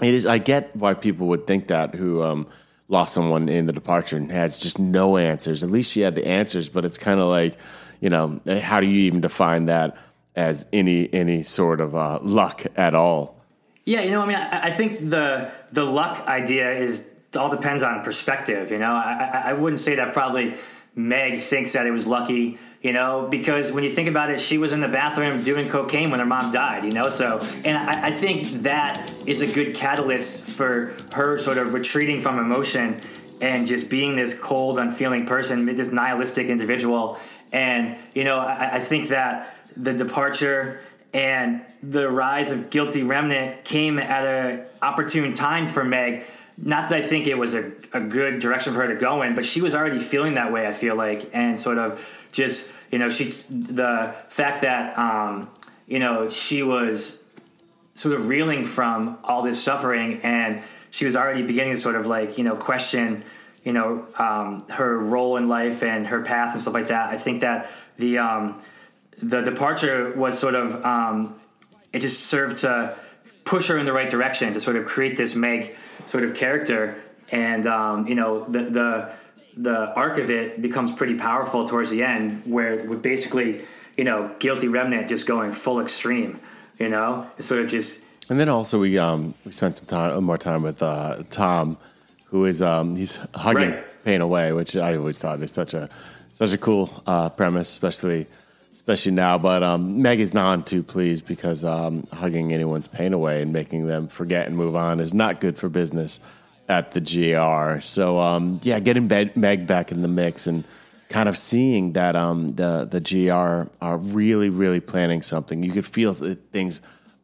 [SPEAKER 1] it is. I get why people would think that who um, lost someone in the departure and has just no answers. At least she had the answers, but it's kind of like you know, how do you even define that? as any any sort of uh, luck at all.
[SPEAKER 2] Yeah, you know, I mean, I, I, think the the luck idea is all depends on perspective. You know, I, I wouldn't say that probably Meg thinks that it was lucky. You know, because when you think about it, she was in the bathroom doing cocaine when her mom died. You know, so and I, I think that is a good catalyst for her sort of retreating from emotion and just being this cold, unfeeling person, this nihilistic individual. And you know, I, I think that the departure and the rise of guilty remnant came at an opportune time for Meg. Not that I think it was a, a good direction for her to go in, but she was already feeling that way. I feel like, and sort of just you know, she the fact that um, you know she was sort of reeling from all this suffering, and she was already beginning to sort of like you know question you know um, her role in life and her path and stuff like that. I think that the um, the departure was sort of um, it just served to push her in the right direction to sort of create this Meg sort of character, and um, you know the the the arc of it becomes pretty powerful towards the end, where with basically you know guilty remnant just going full extreme, you know, it's sort of just.
[SPEAKER 1] And then also we um we spent some time more time with uh, Tom, who is um he's hugging right. pain away, which I always thought is such a such a cool uh, premise, especially especially now. But um, Meg is not too pleased because um, hugging anyone's pain away and making them forget and move on is not good for business at the GR. So um, yeah, getting Meg back in the mix and kind of seeing that um, the the GR are really really planning something. You could feel things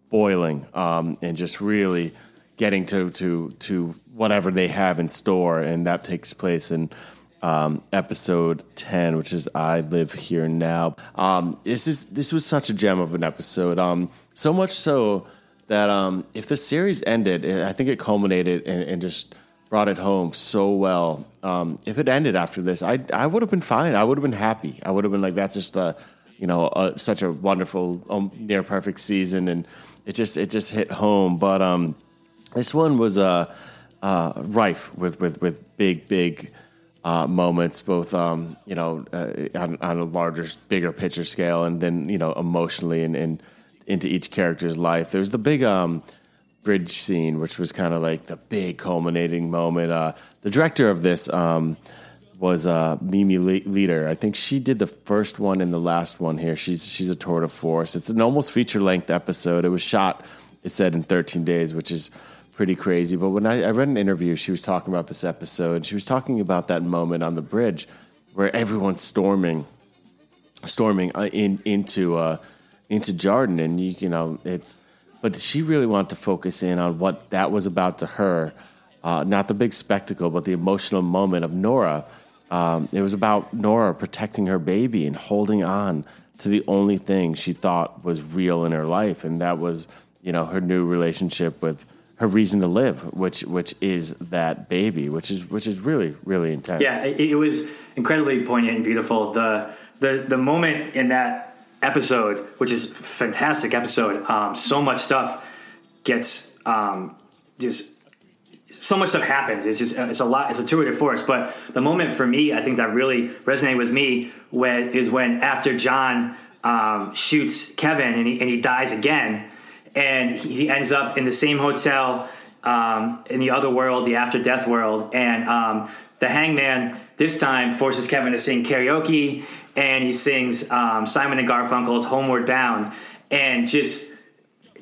[SPEAKER 1] boiling um, and just really getting to to to whatever they have in store, and that takes place in um, episode 10, which is I Live Here Now. Um, this is this was such a gem of an episode. Um, so much so that um, if the series ended, I think it culminated and, and just brought it home so well. Um, if it ended after this, I I would have been fine. I would have been happy. I would have been like, that's just a, you know, such a wonderful, um, near perfect season, and it just it just hit home. But um, this one was uh, uh, rife with with with big big uh, moments, both um, you know uh, on, on, a larger, bigger picture scale, and then you know emotionally and, and into each character's life. There's the big um, bridge scene, which was kind of like the big culminating moment. Uh, the director of this um, was uh, Mimi Leder. I think she did the first one and the last one here. She's she's a tour de force. It's an almost feature length episode. It was shot, it said, in 13 days, which is pretty crazy. But when I, I read an interview, she was talking about this episode. She was talking about that moment on the bridge where everyone's storming, storming uh, in into uh, into Jarden, and you, you know it's. But she really wanted to focus in on what that was about to her, uh, not the big spectacle, but the emotional moment of Nora. Um, it was about Nora protecting her baby and holding on to the only thing she thought was real in her life, and that was, you know, her new relationship with her reason to live, which which is that baby, which is which is really really intense.
[SPEAKER 2] Yeah, it, it was incredibly poignant and beautiful. The the the moment in that episode, which is fantastic episode, um, so much stuff gets um, just so much stuff happens. It's just it's a lot. It's a de force. But the moment for me, I think that really resonated with me when is when after John um, shoots Kevin and he, and he dies again and he ends up in the same hotel um, in the other world, the after death world, and um, the hangman this time forces Kevin to sing karaoke, and he sings um, Simon and Garfunkel's "Homeward Bound," and just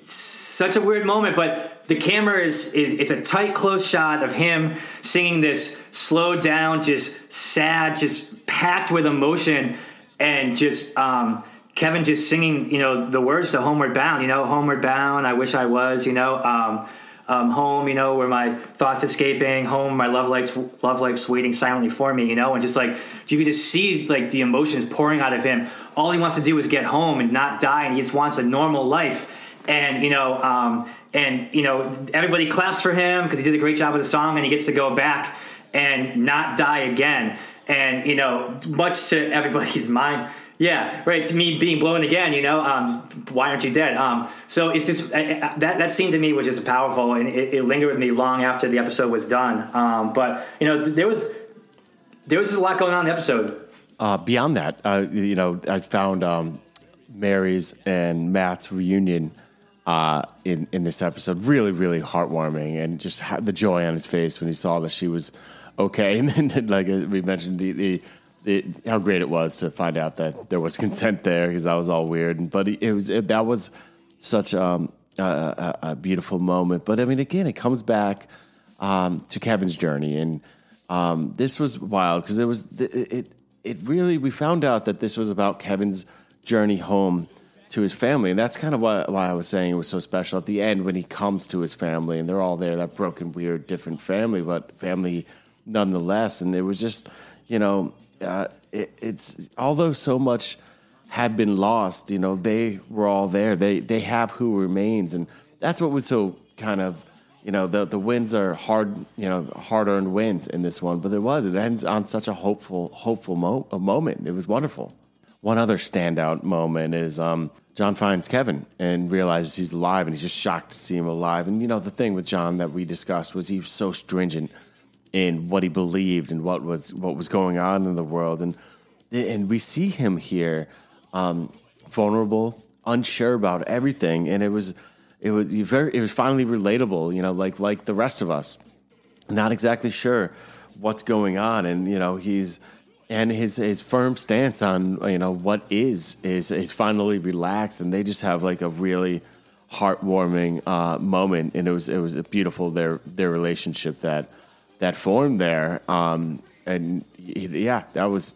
[SPEAKER 2] such a weird moment, but the camera is is it's a tight close shot of him singing this slowed down, just sad, just packed with emotion, and just um, Kevin just singing, you know, the words to Homeward Bound, you know, Homeward Bound, I wish I was, you know, um, um, home, you know, where my thoughts escaping, home, my love life's love life's waiting silently for me, you know, and just like you could just see like the emotions pouring out of him. All he wants to do is get home and not die, and he just wants a normal life. And you know, um, and you know, everybody claps for him because he did a great job with the song, and he gets to go back and not die again. And you know, much to everybody's mind yeah, right. To me, being blown again, you know, um, why aren't you dead? Um, so it's just that that scene to me was just powerful, and it, it lingered with me long after the episode was done. Um, but you know, there was there was a lot going on in the episode.
[SPEAKER 1] Uh, beyond that, uh, you know, I found um, Mary's and Matt's reunion uh, in in this episode. Really, really heartwarming, and just the joy on his face when he saw that she was okay. And then, like we mentioned, the, the, the how great it was to find out that there was consent there because that was all weird. But it was it, that was such um, a, a, a, beautiful moment. But I mean, again, it comes back um, to Kevin's journey, and um, this was wild because it was it, it it really we found out that this was about Kevin's journey home to his family, and that's kind of why, why I was saying it was so special at the end when he comes to his family and they're all there, that broken, weird, different family, but family nonetheless. And it was just, you know, uh, it, it's although so much had been lost, you know, they were all there. They they have who remains, and that's what was so kind of you know the the wins are hard you know hard earned wins in this one but it was. It ends on such a hopeful hopeful mo- a moment. It was wonderful. One other standout moment is um, John finds Kevin and realizes he's alive and he's just shocked to see him alive. And you know the thing with John that we discussed was he was so stringent in what he believed and what was what was going on in the world. And and we see him here um, vulnerable unsure about everything. And it was it was very it was finally relatable you know like like the rest of us. Not exactly sure what's going on. And you know he's and his his firm stance on you know what is is is finally relaxed. And they just have like a really heartwarming uh, moment. And it was it was a beautiful their their relationship that that formed there um, and yeah that was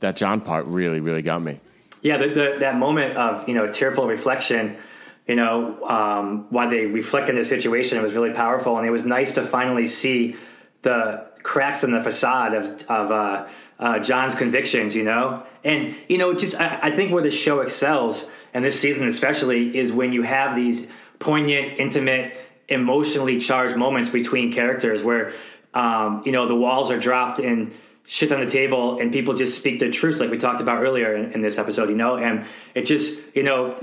[SPEAKER 1] that John part really really got me
[SPEAKER 2] yeah the, the, that moment of you know tearful reflection you know, um, why they reflected in the situation. It was really powerful, and it was nice to finally see the cracks in the facade of, of uh, uh, John's convictions. You know, and you know, just I, I think where the show excels, and this season especially, is when you have these poignant, intimate, emotionally charged moments between characters, where um, you know the walls are dropped and shit on the table and people just speak their truths like we talked about earlier in, in, this episode you know and it just you know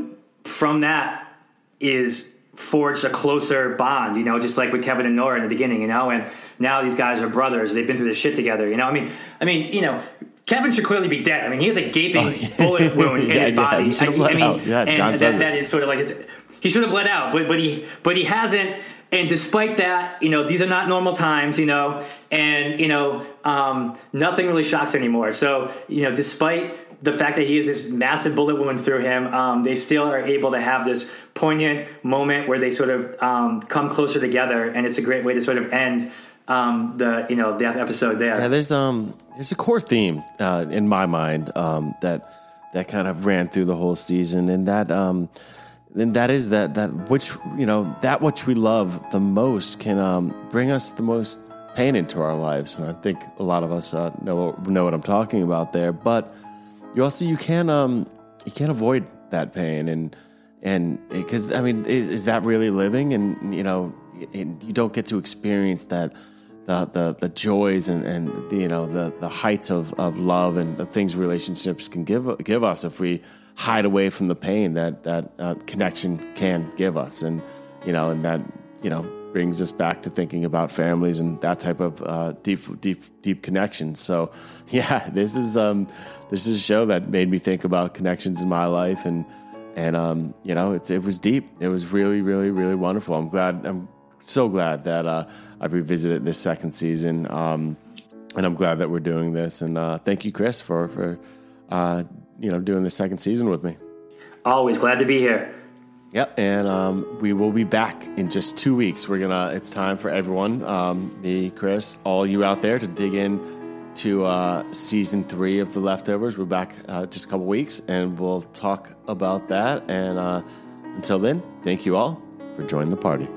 [SPEAKER 2] from that is forged a closer bond, you know, just like with Kevin and Nora in the beginning, you know, and now these guys are brothers. They've been through this shit together, you know. I mean, I mean, you know, Kevin should clearly be dead. I mean, he has a gaping oh, yeah. bullet wound in yeah, his body. Yeah, I, I, mean, yeah, and that, that is sort of like his. He should have bled out, but but he but he hasn't. And despite that, you know, these are not normal times, you know, and you know, um, nothing really shocks anymore. So you know, despite the fact that he has this massive bullet wound through him, um, they still are able to have this poignant moment where they sort of um, come closer together, and it's a great way to sort of end um, the you know the episode there.
[SPEAKER 1] Yeah, there's um there's a core theme uh, in my mind um, that that kind of ran through the whole season, and that um and that is that that which you know that which we love the most can um, bring us the most pain into our lives, and I think a lot of us uh, know know what I'm talking about there, but you also you can um you can't avoid that pain. And and because I mean is, is, that really living? And you know you don't get to experience that the the, the joys and and the, you know the the heights of, of love and the things relationships can give give us if we hide away from the pain that that uh, connection can give us and you know and that you know brings us back to thinking about families and that type of uh, deep, deep, deep connection. So, yeah, this is um, this is a show that made me think about connections in my life, and and um, you know, it's it was deep. It was really, really, really wonderful. I'm glad. I'm so glad that uh, I've revisited this second season, um, and I'm glad that we're doing this. And uh, thank you, Chris, for for uh, you know doing the second season with me.
[SPEAKER 2] Always glad to be here.
[SPEAKER 1] Yep, and um, we will be back in just two weeks. We're gonna. It's time for everyone, um, me, Chris, all you out there, to dig in to uh, season three of The Leftovers. We're back uh, just a couple weeks, and we'll talk about that. And uh, until then, thank you all for joining the party.